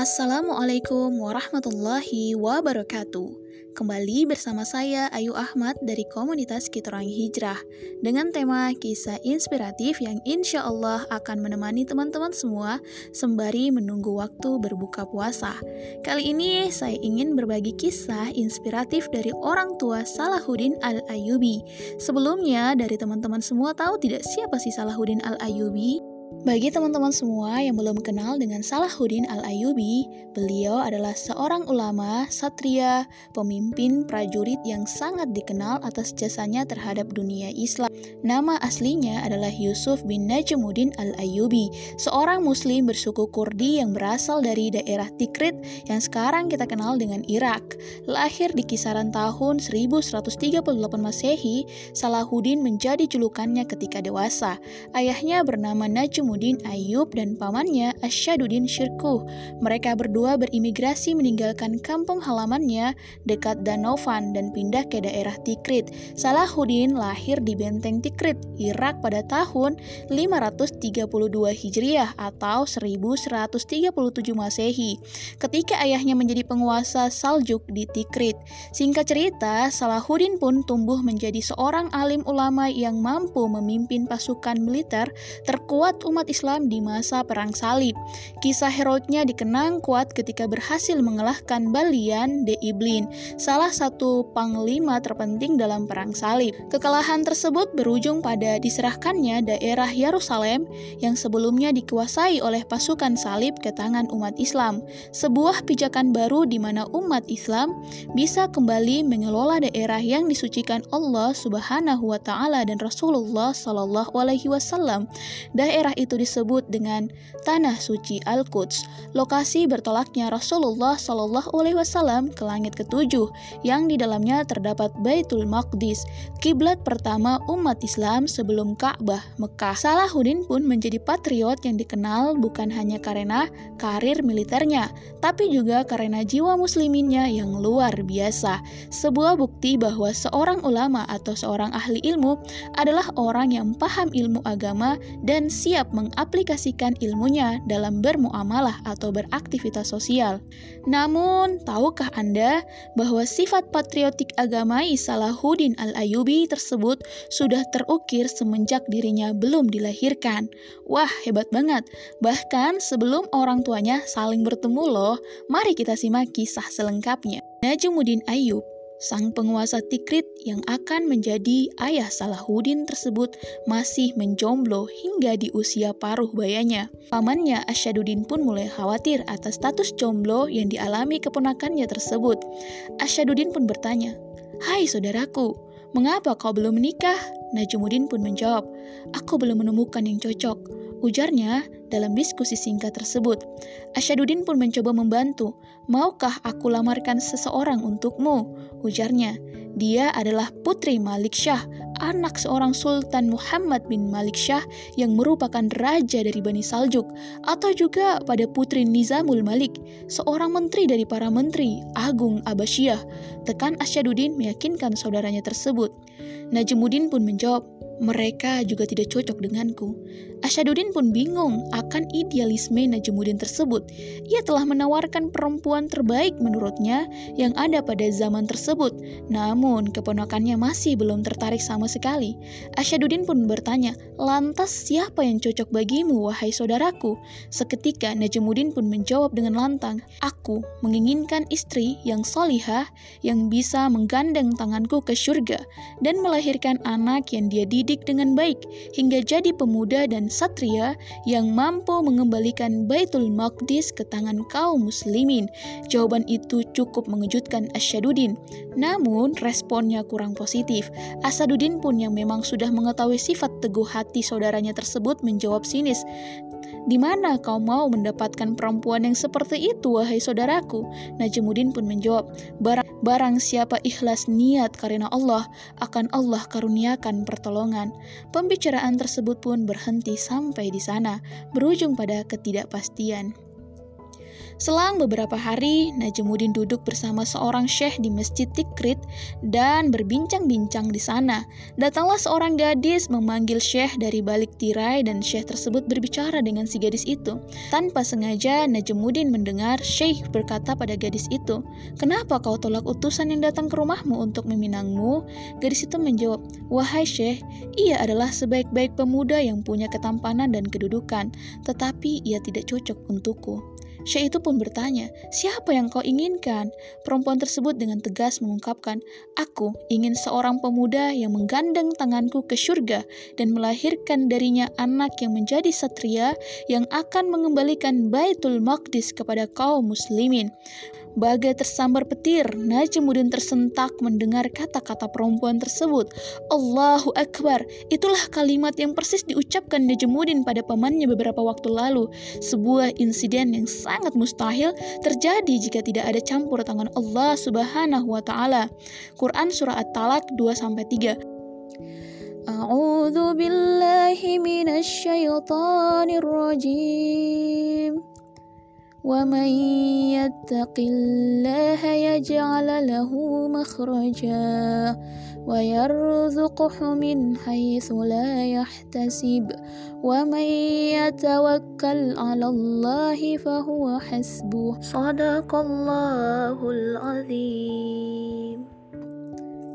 Assalamualaikum warahmatullahi wabarakatuh. Kembali bersama saya Ayu Ahmad dari komunitas Kitorangi Hijrah dengan tema kisah inspiratif yang insya Allah akan menemani teman-teman semua sembari menunggu waktu berbuka puasa. Kali ini saya ingin berbagi kisah inspiratif dari orang tua Salahuddin Al-Ayubi. Sebelumnya dari teman-teman semua tahu tidak siapa sih Salahuddin Al-Ayubi? Bagi teman-teman semua yang belum kenal dengan Salahuddin Al-Ayubi, beliau adalah seorang ulama, satria, pemimpin prajurit yang sangat dikenal atas jasanya terhadap dunia Islam. Nama aslinya adalah Yusuf bin Najmuddin Al-Ayubi, seorang muslim bersuku Kurdi yang berasal dari daerah Tikrit yang sekarang kita kenal dengan Irak. Lahir di kisaran tahun 1138 Masehi, Salahuddin menjadi julukannya ketika dewasa. Ayahnya bernama Najmuddin Najmuddin Ayub dan pamannya Asyaduddin Syirkuh. Mereka berdua berimigrasi meninggalkan kampung halamannya dekat Danovan dan pindah ke daerah Tikrit. Salahuddin lahir di benteng Tikrit, Irak pada tahun 532 Hijriah atau 1137 Masehi. Ketika ayahnya menjadi penguasa Saljuk di Tikrit. Singkat cerita, Salahuddin pun tumbuh menjadi seorang alim ulama yang mampu memimpin pasukan militer terkuat umat Islam di masa Perang Salib. Kisah heroiknya dikenang kuat ketika berhasil mengalahkan Balian de Iblin, salah satu panglima terpenting dalam Perang Salib. Kekalahan tersebut berujung pada diserahkannya daerah Yerusalem yang sebelumnya dikuasai oleh pasukan salib ke tangan umat Islam. Sebuah pijakan baru di mana umat Islam bisa kembali mengelola daerah yang disucikan Allah Subhanahu wa taala dan Rasulullah Shallallahu alaihi wasallam. Daerah itu disebut dengan Tanah Suci Al-Quds, lokasi bertolaknya Rasulullah Shallallahu Alaihi Wasallam ke langit ketujuh, yang di dalamnya terdapat Baitul Maqdis, kiblat pertama umat Islam sebelum Ka'bah Mekah. Salahuddin pun menjadi patriot yang dikenal bukan hanya karena karir militernya, tapi juga karena jiwa musliminnya yang luar biasa. Sebuah bukti bahwa seorang ulama atau seorang ahli ilmu adalah orang yang paham ilmu agama dan siap mengaplikasikan ilmunya dalam bermuamalah atau beraktivitas sosial. Namun, tahukah Anda bahwa sifat patriotik agama Salahuddin Al-Ayubi tersebut sudah terukir semenjak dirinya belum dilahirkan? Wah, hebat banget. Bahkan sebelum orang tuanya saling bertemu loh, mari kita simak kisah selengkapnya. Najmuddin Ayub Sang penguasa Tikrit yang akan menjadi ayah Salahuddin tersebut masih menjomblo hingga di usia paruh bayanya. Pamannya Asyaduddin pun mulai khawatir atas status jomblo yang dialami keponakannya tersebut. Asyaduddin pun bertanya, Hai saudaraku, mengapa kau belum menikah? Najumuddin pun menjawab, Aku belum menemukan yang cocok. Ujarnya dalam diskusi singkat tersebut. Asyaduddin pun mencoba membantu. Maukah aku lamarkan seseorang untukmu? Ujarnya. Dia adalah putri Malik Shah, anak seorang Sultan Muhammad bin Malik Shah yang merupakan raja dari Bani Saljuk, atau juga pada putri Nizamul Malik, seorang menteri dari para menteri Agung Abbasiyah. Tekan Asyaduddin meyakinkan saudaranya tersebut. Najmuddin pun menjawab, mereka juga tidak cocok denganku. Asyaduddin pun bingung akan idealisme Najmuddin tersebut. Ia telah menawarkan perempuan terbaik menurutnya yang ada pada zaman tersebut. Namun, keponakannya masih belum tertarik sama sekali. Asyaduddin pun bertanya, lantas siapa yang cocok bagimu, wahai saudaraku? Seketika Najmuddin pun menjawab dengan lantang, aku menginginkan istri yang solihah, yang bisa menggandeng tanganku ke surga, dan melahirkan anak yang dia didik dengan baik, hingga jadi pemuda dan satria yang mampu mengembalikan Baitul Maqdis ke tangan kaum muslimin. Jawaban itu cukup mengejutkan Asyaduddin. Namun, responnya kurang positif. Asaduddin pun yang memang sudah mengetahui sifat teguh hati saudaranya tersebut menjawab sinis. Di mana kau mau mendapatkan perempuan yang seperti itu, wahai saudaraku? Najmuddin pun menjawab, barang, barang siapa ikhlas niat karena Allah, akan Allah karuniakan pertolongan. Pembicaraan tersebut pun berhenti sampai di sana, berujung pada ketidakpastian. Selang beberapa hari, Najmuddin duduk bersama seorang syekh di Masjid Tikrit dan berbincang-bincang di sana. Datanglah seorang gadis memanggil syekh dari balik tirai dan syekh tersebut berbicara dengan si gadis itu. Tanpa sengaja, Najmuddin mendengar syekh berkata pada gadis itu, Kenapa kau tolak utusan yang datang ke rumahmu untuk meminangmu? Gadis itu menjawab, Wahai syekh, ia adalah sebaik-baik pemuda yang punya ketampanan dan kedudukan, tetapi ia tidak cocok untukku. Syekh itu pun bertanya, siapa yang kau inginkan? Perempuan tersebut dengan tegas mengungkapkan, aku ingin seorang pemuda yang menggandeng tanganku ke surga dan melahirkan darinya anak yang menjadi satria yang akan mengembalikan Baitul Maqdis kepada kaum muslimin. Bagai tersambar petir, Najmuddin tersentak mendengar kata-kata perempuan tersebut. Allahu Akbar, itulah kalimat yang persis diucapkan Najmuddin pada pamannya beberapa waktu lalu. Sebuah insiden yang sangat mustahil terjadi jika tidak ada campur tangan Allah Subhanahu wa taala. Quran surah At-Talaq 2 3. A'udzu billahi minasy syaithanir rajim. ومن يتق الله يجعل له مخرجا ويرزقه من حيث لا يحتسب. ومن يتوكل على الله فهو حسبه. صدق الله العظيم.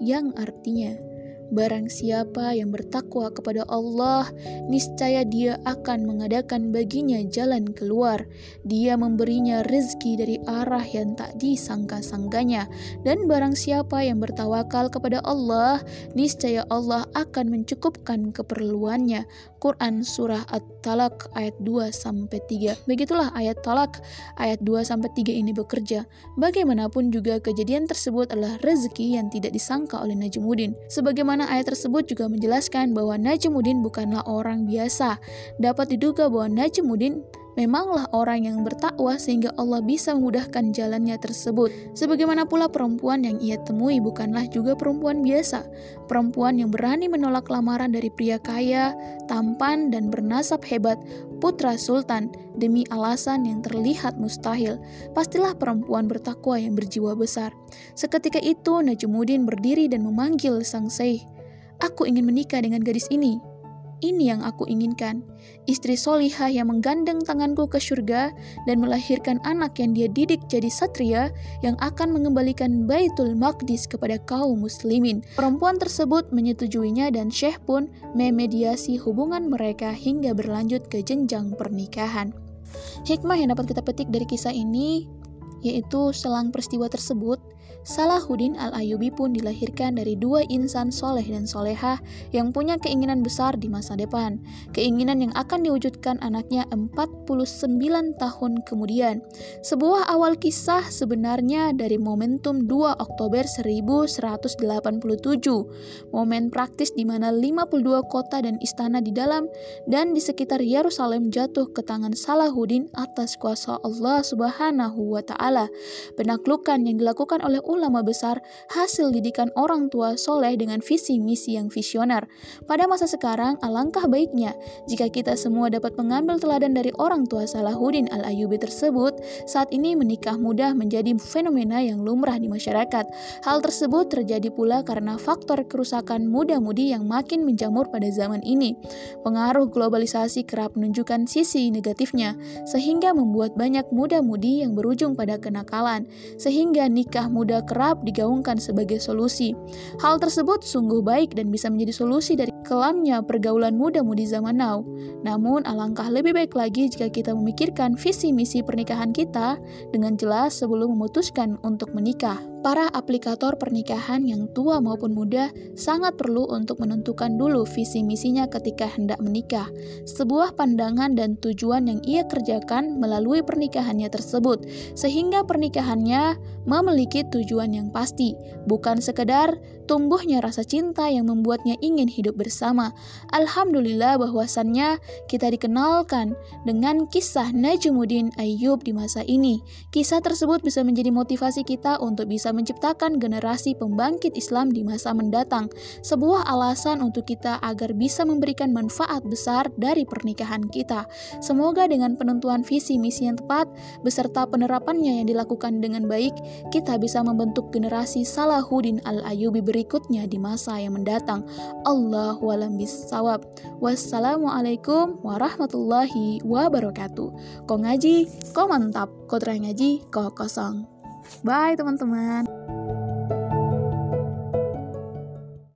Yang artinya Barang siapa yang bertakwa kepada Allah, niscaya Dia akan mengadakan baginya jalan keluar. Dia memberinya rezeki dari arah yang tak disangka-sangkanya. Dan barang siapa yang bertawakal kepada Allah, niscaya Allah akan mencukupkan keperluannya. Quran surah At-Talaq ayat 2 sampai 3. Begitulah ayat talak ayat 2 sampai 3 ini bekerja. Bagaimanapun juga kejadian tersebut adalah rezeki yang tidak disangka oleh Najmuddin. Sebagaimana ayat tersebut juga menjelaskan bahwa Najmuddin bukanlah orang biasa. Dapat diduga bahwa Najmuddin memanglah orang yang bertakwa sehingga Allah bisa memudahkan jalannya tersebut. Sebagaimana pula perempuan yang ia temui bukanlah juga perempuan biasa, perempuan yang berani menolak lamaran dari pria kaya, tampan, dan bernasab hebat, putra sultan, demi alasan yang terlihat mustahil. Pastilah perempuan bertakwa yang berjiwa besar. Seketika itu Najmuddin berdiri dan memanggil sang Syekh. Aku ingin menikah dengan gadis ini. Ini yang aku inginkan, istri solihah yang menggandeng tanganku ke surga dan melahirkan anak yang dia didik jadi satria yang akan mengembalikan Baitul Maqdis kepada kaum muslimin. Perempuan tersebut menyetujuinya dan Syekh pun memediasi hubungan mereka hingga berlanjut ke jenjang pernikahan. Hikmah yang dapat kita petik dari kisah ini yaitu selang peristiwa tersebut, Salahuddin Al-Ayubi pun dilahirkan dari dua insan soleh dan solehah yang punya keinginan besar di masa depan. Keinginan yang akan diwujudkan anaknya 49 tahun kemudian. Sebuah awal kisah sebenarnya dari momentum 2 Oktober 1187. Momen praktis di mana 52 kota dan istana di dalam dan di sekitar Yerusalem jatuh ke tangan Salahuddin atas kuasa Allah Subhanahu wa taala. Penaklukan yang dilakukan oleh ulama besar hasil didikan orang tua soleh dengan visi misi yang visioner. Pada masa sekarang, alangkah baiknya jika kita semua dapat mengambil teladan dari orang tua Salahuddin Al-Ayubi tersebut, saat ini menikah mudah menjadi fenomena yang lumrah di masyarakat. Hal tersebut terjadi pula karena faktor kerusakan muda-mudi yang makin menjamur pada zaman ini. Pengaruh globalisasi kerap menunjukkan sisi negatifnya, sehingga membuat banyak muda-mudi yang berujung pada kenakalan, sehingga nikah muda kerap digaungkan sebagai solusi. Hal tersebut sungguh baik dan bisa menjadi solusi dari kelamnya pergaulan muda-mudi zaman now. Namun, alangkah lebih baik lagi jika kita memikirkan visi misi pernikahan kita dengan jelas sebelum memutuskan untuk menikah. Para aplikator pernikahan yang tua maupun muda sangat perlu untuk menentukan dulu visi misinya ketika hendak menikah, sebuah pandangan dan tujuan yang ia kerjakan melalui pernikahannya tersebut, sehingga pernikahannya memiliki tujuan yang pasti, bukan sekedar tumbuhnya rasa cinta yang membuatnya ingin hidup bersama. Alhamdulillah bahwasannya kita dikenalkan dengan kisah Najmuddin Ayyub di masa ini. Kisah tersebut bisa menjadi motivasi kita untuk bisa menciptakan generasi pembangkit Islam di masa mendatang. Sebuah alasan untuk kita agar bisa memberikan manfaat besar dari pernikahan kita. Semoga dengan penentuan visi misi yang tepat beserta penerapannya yang dilakukan dengan baik, kita bisa membentuk generasi Salahuddin Al-Ayubi berikutnya di masa yang mendatang. Allahu alam bisawab. Wassalamualaikum warahmatullahi wabarakatuh. Kau ngaji, kau mantap. Kau ngaji, kau kosong. Bye teman-teman.